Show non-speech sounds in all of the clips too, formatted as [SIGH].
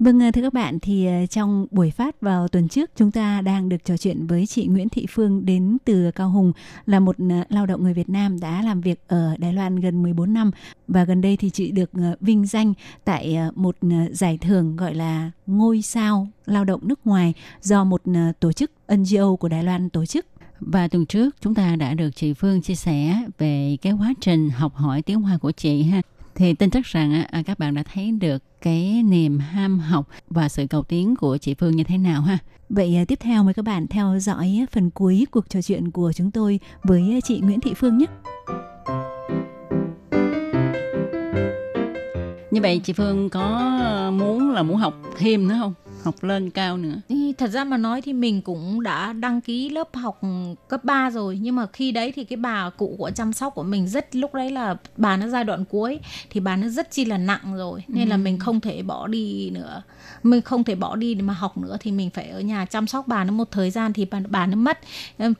Vâng, ờ, thưa các bạn, thì ờ, trong buổi phát vào tuần trước, chúng ta đang được trò chuyện với chị Nguyễn Thị Phương đến từ Cao Hùng, là một ờ, lao động người Việt Nam đã làm việc ở Đài Loan gần 14 năm. Và gần đây thì chị được vinh danh tại một giải thưởng gọi là Ngôi sao lao động nước ngoài do một tổ chức NGO của Đài Loan tổ chức. Và tuần trước chúng ta đã được chị Phương chia sẻ về cái quá trình học hỏi tiếng Hoa của chị ha. Thì tin chắc rằng á, à, các bạn đã thấy được cái niềm ham học và sự cầu tiến của chị Phương như thế nào ha. Vậy ờ, tiếp theo mời các bạn theo dõi phần cuối cuộc trò chuyện của chúng tôi với ờ, chị Nguyễn Thị Phương nhé. Như vậy chị Phương có muốn là muốn học thêm nữa không? Học lên cao nữa. Thật ra mà nói thì mình cũng đã đăng ký lớp học cấp 3 rồi. Nhưng mà khi đấy thì cái bà cụ của chăm sóc của mình rất lúc đấy là bà nó giai đoạn cuối thì bà nó rất chi là nặng rồi. Nên là mình không thể bỏ đi nữa. Mình không thể bỏ đi để mà học nữa thì mình phải ở nhà chăm sóc bà nó một thời gian thì bà, bà nó mất.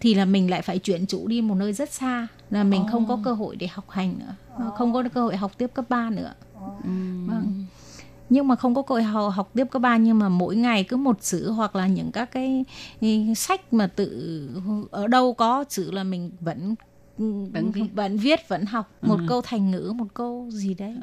Thì là mình lại phải chuyển chủ đi một nơi rất xa là mình không có cơ hội để học hành nữa. Không có cơ hội học tiếp cấp 3 nữa. Vâng nhưng mà không có cơ hội học, tiếp cấp ba nhưng mà mỗi ngày cứ một chữ hoặc là những các cái ý, sách mà tự ở đâu có chữ là mình vẫn vẫn viết. vẫn viết vẫn học một Ừ. câu thành ngữ một câu gì đấy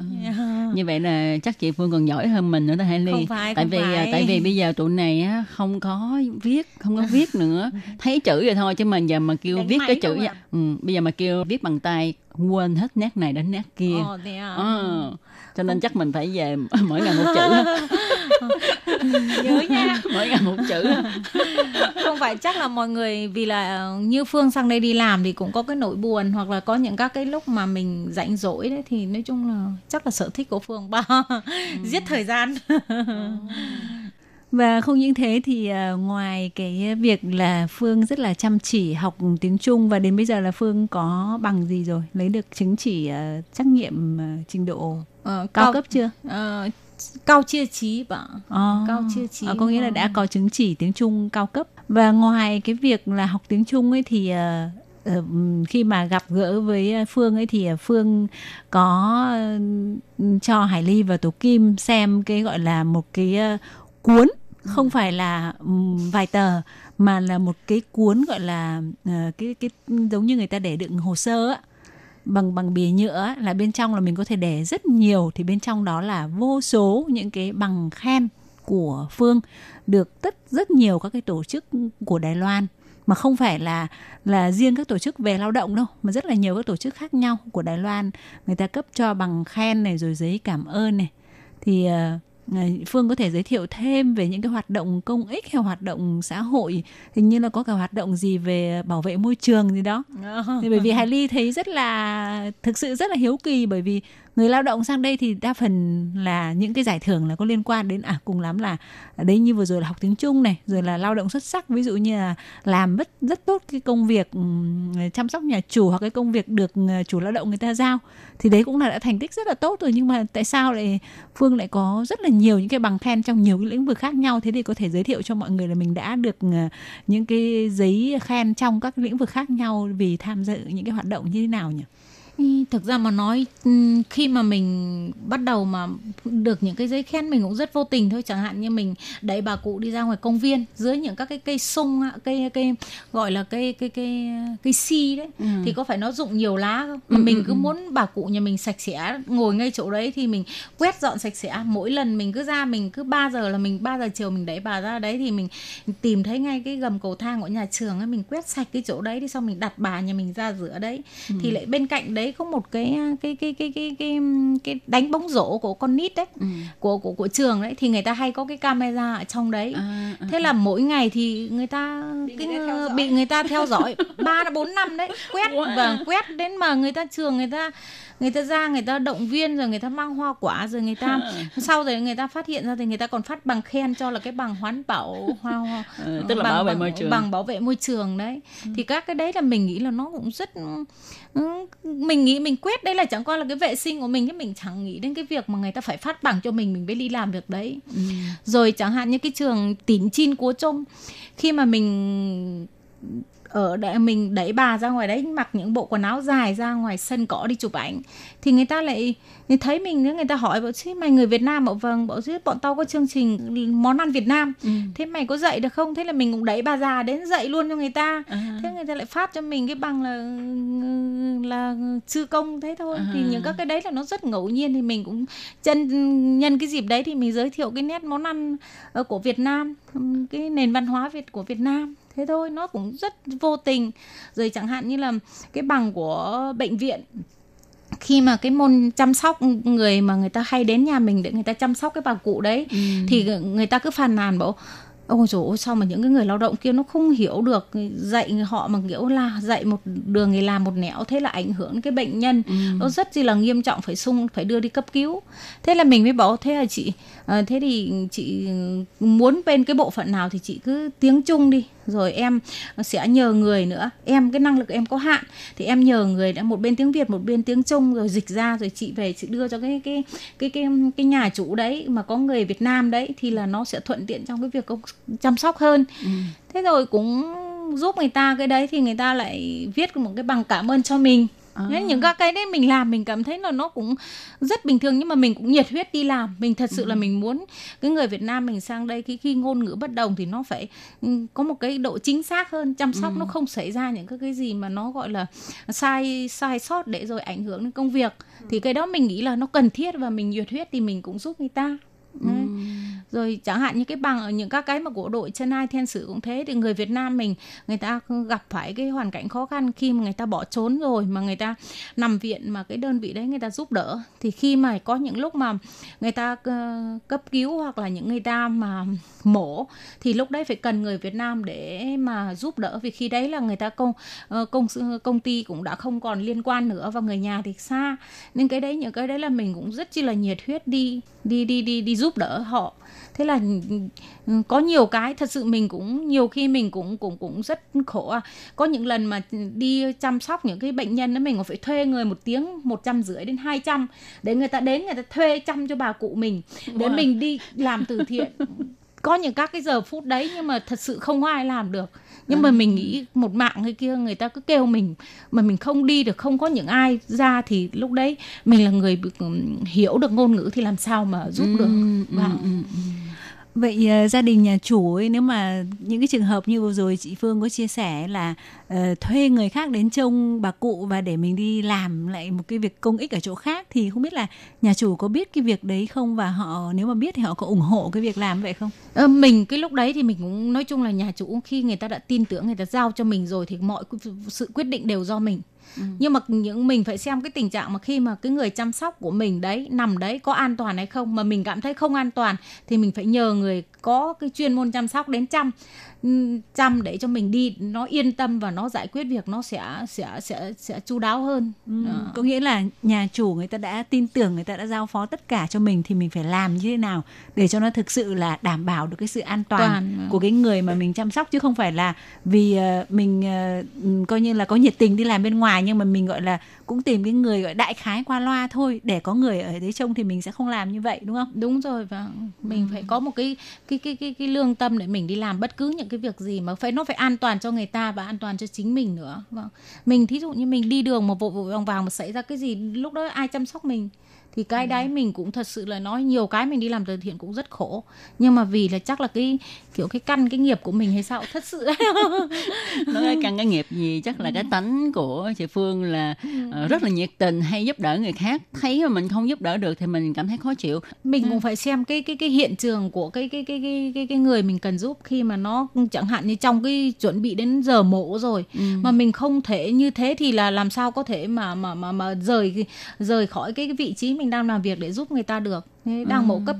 Như vậy là chắc chị Phương còn giỏi hơn mình nữa đó Hải Ly. Không phải, tại không vì à, phải. tại vì bây giờ tụi này á không có viết, không có viết nữa. [LAUGHS] Thấy chữ rồi thôi chứ mà giờ mà kêu Đánh viết cái chữ à? Ừ, bây giờ mà kêu viết bằng tay quên hết nét này đến nét kia. À? Ờ, cho nên chắc mình phải về [LAUGHS] mỗi ngày một chữ. [LAUGHS] nhớ nha [LAUGHS] mỗi ngày một chữ. không phải chắc là mọi người vì là ờ, như phương sang đây đi làm thì cũng có cái nỗi buồn hoặc là có những các cái lúc mà mình rảnh rỗi đấy thì nói chung là chắc là sở thích của phương ba giết thời gian Và không những thế thì à, ngoài cái việc là Phương rất là chăm chỉ học tiếng Trung và đến bây giờ là Phương có bằng gì rồi? Lấy được chứng chỉ à, trắc nghiệm à, trình độ Ờ, cao cấp chưa? Ờ, cao chia trí bạn Ờ. cao chia trí Ờ, có nghĩa là đã có chứng chỉ tiếng Trung cao cấp. Và ngoài cái việc là học tiếng Trung ấy thì ờ, ờ, khi mà gặp gỡ với ờ, Phương ấy thì ờ, Phương có ờ, cho Hải Ly và Tố Kim xem cái gọi là một cái ờ, cuốn không phải là ừm, vài tờ mà là một cái cuốn gọi là ờ, cái cái giống như người ta để đựng hồ sơ á bằng bằng bìa nhựa là bên trong là mình có thể để rất nhiều thì bên trong đó là vô số những cái bằng khen của Phương được tất rất nhiều các cái tổ chức của Đài Loan mà không phải là là riêng các tổ chức về lao động đâu mà rất là nhiều các tổ chức khác nhau của Đài Loan người ta cấp cho bằng khen này rồi giấy cảm ơn này. Thì ờ, Phương có thể giới thiệu thêm về những cái hoạt động công ích hay hoạt động xã hội? Hình như là có cả hoạt động gì về bảo vệ môi trường gì đó. Thì bởi vì Hải Ly thấy rất là thực sự rất là hiếu kỳ bởi vì người lao động sang đây thì đa phần là những cái giải thưởng là có liên quan đến à cùng lắm là ở đây như vừa rồi là học tiếng Trung này, rồi là lao động xuất sắc, ví dụ như là làm rất rất tốt cái công việc chăm sóc nhà chủ hoặc cái công việc được ờ, chủ lao động người ta giao thì đấy cũng là đã thành tích rất là tốt rồi nhưng mà tại sao lại Phương lại có rất là nhiều những cái bằng khen trong nhiều cái lĩnh vực khác nhau thế thì có thể giới thiệu cho mọi người là mình đã được ờ, những cái giấy khen trong các lĩnh vực khác nhau vì tham dự những cái hoạt động như thế nào nhỉ? Thực ra mà nói khi mà mình bắt đầu mà được những cái giấy khen mình cũng rất vô tình thôi chẳng hạn như mình đẩy bà cụ đi ra ngoài công viên dưới những các cái cây sung cây cây gọi là cây cây cây cây si đấy Ừ. thì có phải nó rụng nhiều lá không mà Ừ, mình ừ, cứ ừ. muốn bà cụ nhà mình sạch sẽ ngồi ngay chỗ đấy thì mình quét dọn sạch sẽ mỗi lần mình cứ ra mình cứ 3 giờ là mình 3 giờ chiều mình đẩy bà ra đấy thì mình tìm thấy ngay cái gầm cầu thang của nhà trường ấy mình quét sạch cái chỗ đấy đi xong mình đặt bà nhà mình ra rửa đấy Ừ. thì lại bên cạnh đấy có một cái cái cái cái cái cái cái đánh bóng rổ của con nít đấy Ừ. của của của trường đấy thì người ta hay có cái camera ở trong đấy À, à, thế là mỗi ngày thì người ta bị người người ta theo dõi. bị người ta theo dõi ba đến bốn năm đấy quét Wow. và quét đến mà người ta trường người ta người ta ra người ta động viên rồi người ta mang hoa quả rồi người ta [LAUGHS] sau rồi người ta phát hiện ra thì người ta còn phát bằng khen cho là cái bằng hoán bảo hoa [LAUGHS] hoa Ờ, tức là bằng- bảo vệ môi trường. bằng bảo vệ môi trường đấy thì các cái đấy là mình nghĩ là nó cũng rất ừ, mình nghĩ mình quét đây là chẳng qua là cái vệ sinh của mình chứ mình chẳng nghĩ đến cái việc mà người ta phải phát bằng cho mình mình mới đi làm việc đấy Ừ. rồi chẳng hạn như cái trường tín chin cúa trông khi mà mình ở để mình đẩy bà ra ngoài đấy mặc những bộ quần áo dài ra ngoài sân cỏ đi chụp ảnh. Thì người ta lại người thấy mình người ta hỏi bảo chứ mày người Việt Nam bảo vâng bảo chứ bọn tao có chương trình món ăn Việt Nam. Ừ. thế mày có dạy được không? Thế là mình cũng đẩy bà già đến dạy luôn cho người ta. À. thế người ta lại phát cho mình cái bằng là là sư công thế thôi. Thì À. những các cái đấy là nó rất ngẫu nhiên. Thì mình cũng chân nhân cái dịp đấy thì mình giới thiệu cái nét món ăn ờ, của Việt Nam cái nền văn hóa Việt của Việt Nam thế thôi nó cũng rất vô tình rồi chẳng hạn như là cái bằng của bệnh viện khi mà cái môn chăm sóc người mà người ta hay đến nhà mình để người ta chăm sóc cái bà cụ đấy Ừ. thì người ta cứ phàn nàn bảo ôi dồi ôi sao mà những cái người lao động kia nó không hiểu được dạy họ mà kiểu là dạy một đường thì làm một nẻo thế là ảnh hưởng cái bệnh nhân Ừ. nó rất chi là nghiêm trọng phải sung phải đưa đi cấp cứu thế là mình mới bảo thế là chị ờ, thế thì chị muốn bên cái bộ phận nào thì chị cứ tiếng trung đi rồi em sẽ nhờ người nữa. Em cái năng lực em có hạn. Thì em nhờ người đã một bên tiếng việt một bên tiếng trung rồi dịch ra rồi chị về chị đưa cho cái cái cái cái cái nhà chủ đấy mà có người việt nam đấy thì là nó sẽ thuận tiện trong cái việc chăm sóc hơn. Ừ. thế rồi cũng giúp người ta cái đấy thì người ta lại viết một cái bằng cảm ơn cho mình À. Nên những các cái đấy mình làm mình cảm thấy là nó cũng rất bình thường nhưng mà mình cũng nhiệt huyết đi làm. Mình thật sự là mình muốn cái người Việt Nam mình sang đây khi khi ngôn ngữ bất đồng thì nó phải ừ, có một cái độ chính xác hơn chăm sóc nó không xảy ra những cái cái gì mà nó gọi là sai sai sót để rồi ảnh hưởng đến công việc. Thì cái đó mình nghĩ là nó cần thiết và mình nhiệt huyết thì mình cũng giúp người ta. Đấy rồi chẳng hạn như cái bằng ở những các cái mà của đội chân ai thiên sử cũng thế, thì người Việt Nam mình, người ta gặp phải cái hoàn cảnh khó khăn khi mà người ta bỏ trốn rồi, mà người ta nằm viện mà cái đơn vị đấy người ta giúp đỡ. Thì khi mà có những lúc mà người ta ờ, cấp cứu hoặc là những người ta mà mổ, thì lúc đấy phải cần người Việt Nam để mà giúp đỡ. Vì khi đấy là người ta công ờ, công công ty cũng đã không còn liên quan nữa và người nhà thì xa. Nên cái đấy, những cái đấy là mình cũng rất chi là nhiệt huyết đi đi đi đi đi giúp đỡ họ thế là ừ, có nhiều cái thật sự mình cũng nhiều khi mình cũng cũng cũng rất khổ à. có những lần mà đi chăm sóc những cái bệnh nhân đó mình còn phải thuê người một tiếng một trăm rưỡi đến 200 để người ta đến người ta thuê chăm cho bà cụ mình để Wow. mình đi làm từ thiện có những các cái giờ phút đấy nhưng mà thật sự không có ai làm được nhưng mà mình nghĩ một mạng hay kia người ta cứ kêu mình mà mình không đi được không có những ai ra thì lúc đấy mình là người ừm, hiểu được ngôn ngữ thì làm sao mà giúp được Ừ, ừ, Vâng. ừ, ừ. Vậy uh, gia đình nhà chủ ấy nếu mà những cái trường hợp như vừa rồi chị Phương có chia sẻ là uh, thuê người khác đến trông bà cụ và để mình đi làm lại một cái việc công ích ở chỗ khác thì không biết là nhà chủ có biết cái việc đấy không và họ nếu mà biết thì họ có ủng hộ cái việc làm vậy không? Ờ, mình cái lúc đấy thì mình cũng nói chung là nhà chủ khi người ta đã tin tưởng người ta giao cho mình rồi thì mọi sự quyết định đều do mình Ừ. nhưng mà những, mình phải xem cái tình trạng mà khi mà cái người chăm sóc của mình đấy, nằm đấy có an toàn hay không, mà mình cảm thấy không an toàn thì mình phải nhờ người có cái chuyên môn chăm sóc đến chăm chăm để cho mình đi nó yên tâm và nó giải quyết việc nó sẽ sẽ sẽ sẽ chu đáo hơn Ờ. Có nghĩa là nhà chủ người ta đã tin tưởng người ta đã giao phó tất cả cho mình thì mình phải làm như thế nào để cho nó thực sự là đảm bảo được cái sự an toàn Toàn, vâng. của cái người mà mình chăm sóc chứ không phải là vì ờ, mình ờ, ừm, coi như là có nhiệt tình đi làm bên ngoài nhưng mà mình gọi là cũng tìm cái người gọi đại khái qua loa thôi để có người ở đấy trông thì mình sẽ không làm như vậy đúng không? đúng rồi và mình phải có một cái cái cái cái cái lương tâm để mình đi làm bất cứ những cái việc gì mà phải nó phải an toàn cho người ta và an toàn cho chính mình nữa. Vâng. Mình thí dụ như mình đi đường mà vội vội vàng vàng mà xảy ra cái gì lúc đó ai chăm sóc mình? Thì cái Ừ. đấy mình cũng thật sự là nói nhiều cái mình đi làm từ thiện cũng rất khổ. Nhưng mà vì là chắc là cái kiểu cái căn cái nghiệp của mình hay sao thật sự. [LAUGHS] Nói [LAUGHS] cái căn cái nghiệp gì chắc là cái tánh của chị Phương là ờ, rất là nhiệt tình hay giúp đỡ người khác. Thấy mà mình không giúp đỡ được thì mình cảm thấy khó chịu. Mình cũng phải xem cái cái cái hiện trường của cái cái cái cái cái cái người mình cần giúp khi mà nó chẳng hạn như trong cái chuẩn bị đến giờ mổ rồi mà mình không thể như thế thì là làm sao có thể mà mà mà mà rời rời khỏi cái, cái vị trí mình đang làm việc để giúp người ta được Thế đang mổ cấp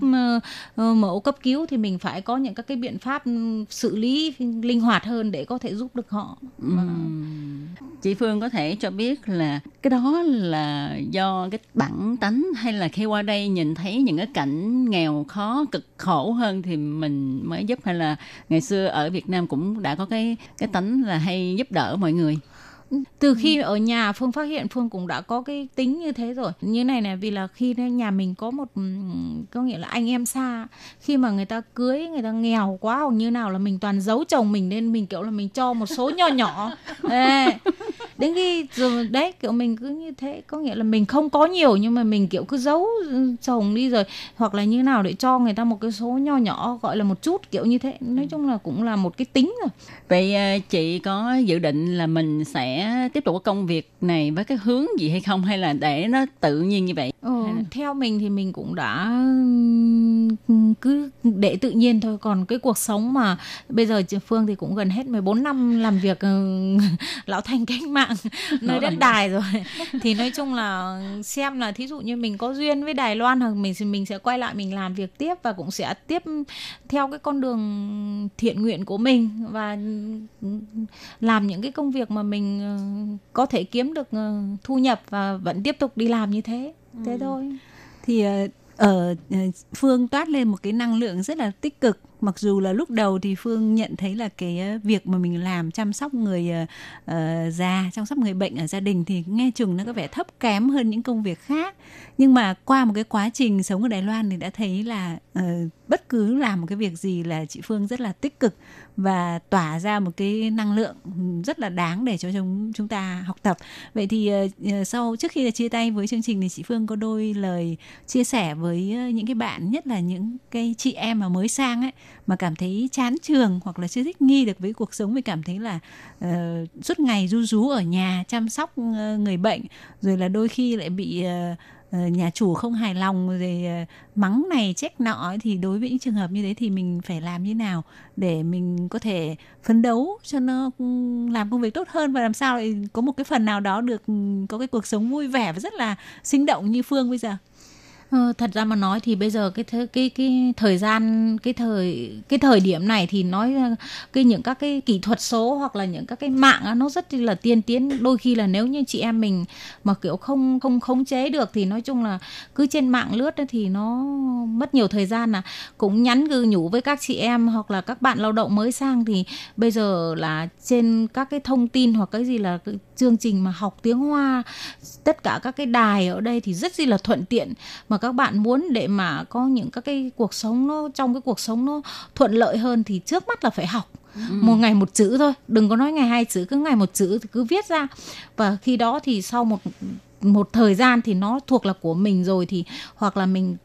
mổ cấp cứu thì mình phải có những các cái biện pháp ừ, xử lý linh hoạt hơn để có thể giúp được họ. Ừm. chị Phương có thể cho biết là cái đó là do cái bản tánh hay là khi qua đây nhìn thấy những cái cảnh nghèo khó cực khổ hơn thì mình mới giúp hay là ngày xưa ở Việt Nam cũng đã có cái cái tánh là hay giúp đỡ mọi người từ khi ở nhà phương phát hiện phương cũng đã có cái tính như thế rồi. Như này này vì là khi nhà mình có một có nghĩa là anh em xa khi mà người ta cưới người ta nghèo quá hoặc như nào là mình toàn giấu chồng mình nên mình kiểu là mình cho một số nhỏ nhỏ. [LAUGHS] Ê, đến khi rồi đấy kiểu mình cứ như thế có nghĩa là mình không có nhiều nhưng mà mình kiểu cứ giấu ừ, chồng đi rồi hoặc là như nào để cho người ta một cái số nho nhỏ gọi là một chút kiểu như thế. Nói chung là cũng là một cái tính rồi. Vậy ờ, chị có dự định là mình sẽ tiếp tục cái công việc này với cái hướng gì hay không? Hay là để nó tự nhiên như vậy? Là- theo mình thì mình cũng đã cứ để tự nhiên thôi. Còn cái cuộc sống mà bây giờ chị Phương thì cũng gần hết 14 năm làm việc ừ, [LAUGHS] lão thành cách mạng [LAUGHS] nơi đất đài rồi. [LAUGHS] Thì nói chung là xem là thí dụ như mình có duyên với Đài Loan hoặc mình mình sẽ quay lại mình làm việc tiếp và cũng sẽ tiếp theo cái con đường thiện nguyện của mình và làm những cái công việc mà mình ờ, có thể kiếm được ờ, thu nhập và vẫn tiếp tục đi làm như thế. Thế thôi. Thì ờ, ở Phương toát lên một cái năng lượng rất là tích cực. Mặc dù là lúc đầu thì Phương nhận thấy là cái ờ, việc mà mình làm chăm sóc người uh, già chăm sóc người bệnh ở gia đình thì nghe chừng nó có vẻ thấp kém hơn những công việc khác. Nhưng mà qua một cái quá trình sống ở Đài Loan thì đã thấy là uh, bất cứ làm một cái việc gì là chị Phương rất là tích cực và tỏa ra một cái năng lượng rất là đáng để cho chúng chúng ta học tập. Vậy thì ờ, ờ, sau trước khi là chia tay với chương trình thì chị Phương có đôi lời chia sẻ với ờ, những cái bạn nhất là những cái chị em mà mới sang ấy mà cảm thấy chán trường hoặc là chưa thích nghi được với cuộc sống vì cảm thấy là uh, suốt ngày du rú ở nhà chăm sóc người bệnh rồi là đôi khi lại bị uh, Ờ, nhà chủ không hài lòng rồi ờ, mắng này trách nọ ấy, thì đối với những trường hợp như thế thì mình phải làm như nào để mình có thể phấn đấu cho nó làm công việc tốt hơn và làm sao lại có một cái phần nào đó được có cái cuộc sống vui vẻ và rất là sinh động như Phương bây giờ. Ờ, thật ra mà nói thì bây giờ cái th- cái cái thời gian cái thời cái thời điểm này thì nói ờ, cái những các cái kỹ thuật số hoặc là những các cái mạng nó rất là tiên tiến. Đôi khi là nếu như chị em mình mà kiểu không không khống chế được thì nói chung là cứ trên mạng lướt thì nó mất nhiều thời gian là cũng nhắn gừ nhủ với các chị em hoặc là các bạn lao động mới sang thì bây giờ là trên các cái thông tin hoặc cái gì là cái chương trình mà học tiếng Hoa tất cả các cái đài ở đây thì rất gì là thuận tiện. Mà các bạn muốn để mà có những các cái cuộc sống nó trong cái cuộc sống nó thuận lợi hơn thì trước mắt là phải học. Một ngày một chữ thôi đừng có nói ngày hai chữ cứ ngày một chữ thì cứ viết ra. Và khi đó thì sau một một thời gian thì nó thuộc là của mình rồi thì hoặc là mình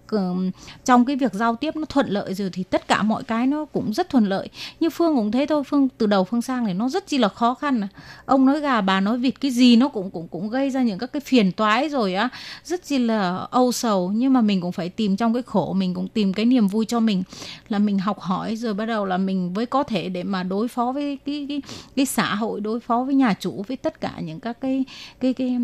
trong cái việc giao tiếp nó thuận lợi rồi thì tất cả mọi cái nó cũng rất thuận lợi. Như phương cũng thế thôi phương từ đầu phương sang này nó rất chi là khó khăn ông nói gà bà nói vịt cái gì nó cũng cũng cũng gây ra những các cái phiền toái rồi á. Rất chi là âu sầu nhưng mà mình cũng phải tìm trong cái khổ mình cũng tìm cái niềm vui cho mình. Là mình học hỏi rồi bắt đầu là mình mới có thể để mà đối phó với cái cái cái xã hội đối phó với nhà chủ với tất cả những các cái cái cái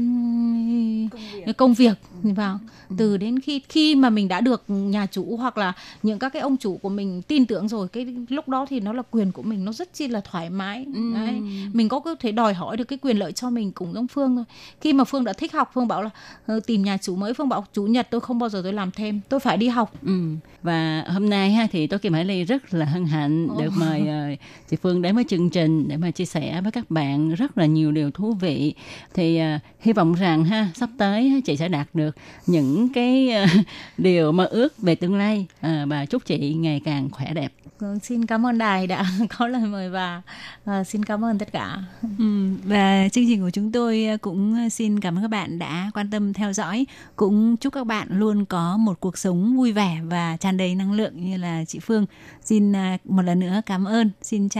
cái công việc. Vào từ đến khi khi mà mình đã được nhà chủ hoặc là những các cái ông chủ của mình tin tưởng rồi cái lúc đó thì nó là quyền của mình nó rất chi là thoải mái. Đấy mình có thể đòi hỏi được cái quyền lợi cho mình cùng giống phương thôi. Khi mà phương đã thích học phương bảo là "Ờ, tìm nhà chủ mới. Phương bảo chủ nhật tôi không bao giờ tôi làm thêm tôi phải đi học. Ừ. Và hôm nay ha thì tôi Kim Hải Ly rất là hân hạnh được mời ờ, chị Phương đến với chương trình để mà chia sẻ với các bạn rất là nhiều điều thú vị. Thì ờ, hy vọng rằng ha sắp tới ha, chị sẽ đạt được những cái ờ, điều nhiều mơ ước về tương lai à, và chúc chị ngày càng khỏe đẹp. Vâng, xin cảm ơn đài đã [LAUGHS] có lời mời và uh, xin cảm ơn tất cả. Ừ, và chương trình của chúng tôi cũng xin cảm ơn các bạn đã quan tâm theo dõi. Cũng chúc các bạn luôn có một cuộc sống vui vẻ và tràn đầy năng lượng như là chị Phương. Xin uh, một lần nữa cảm ơn. Xin chào.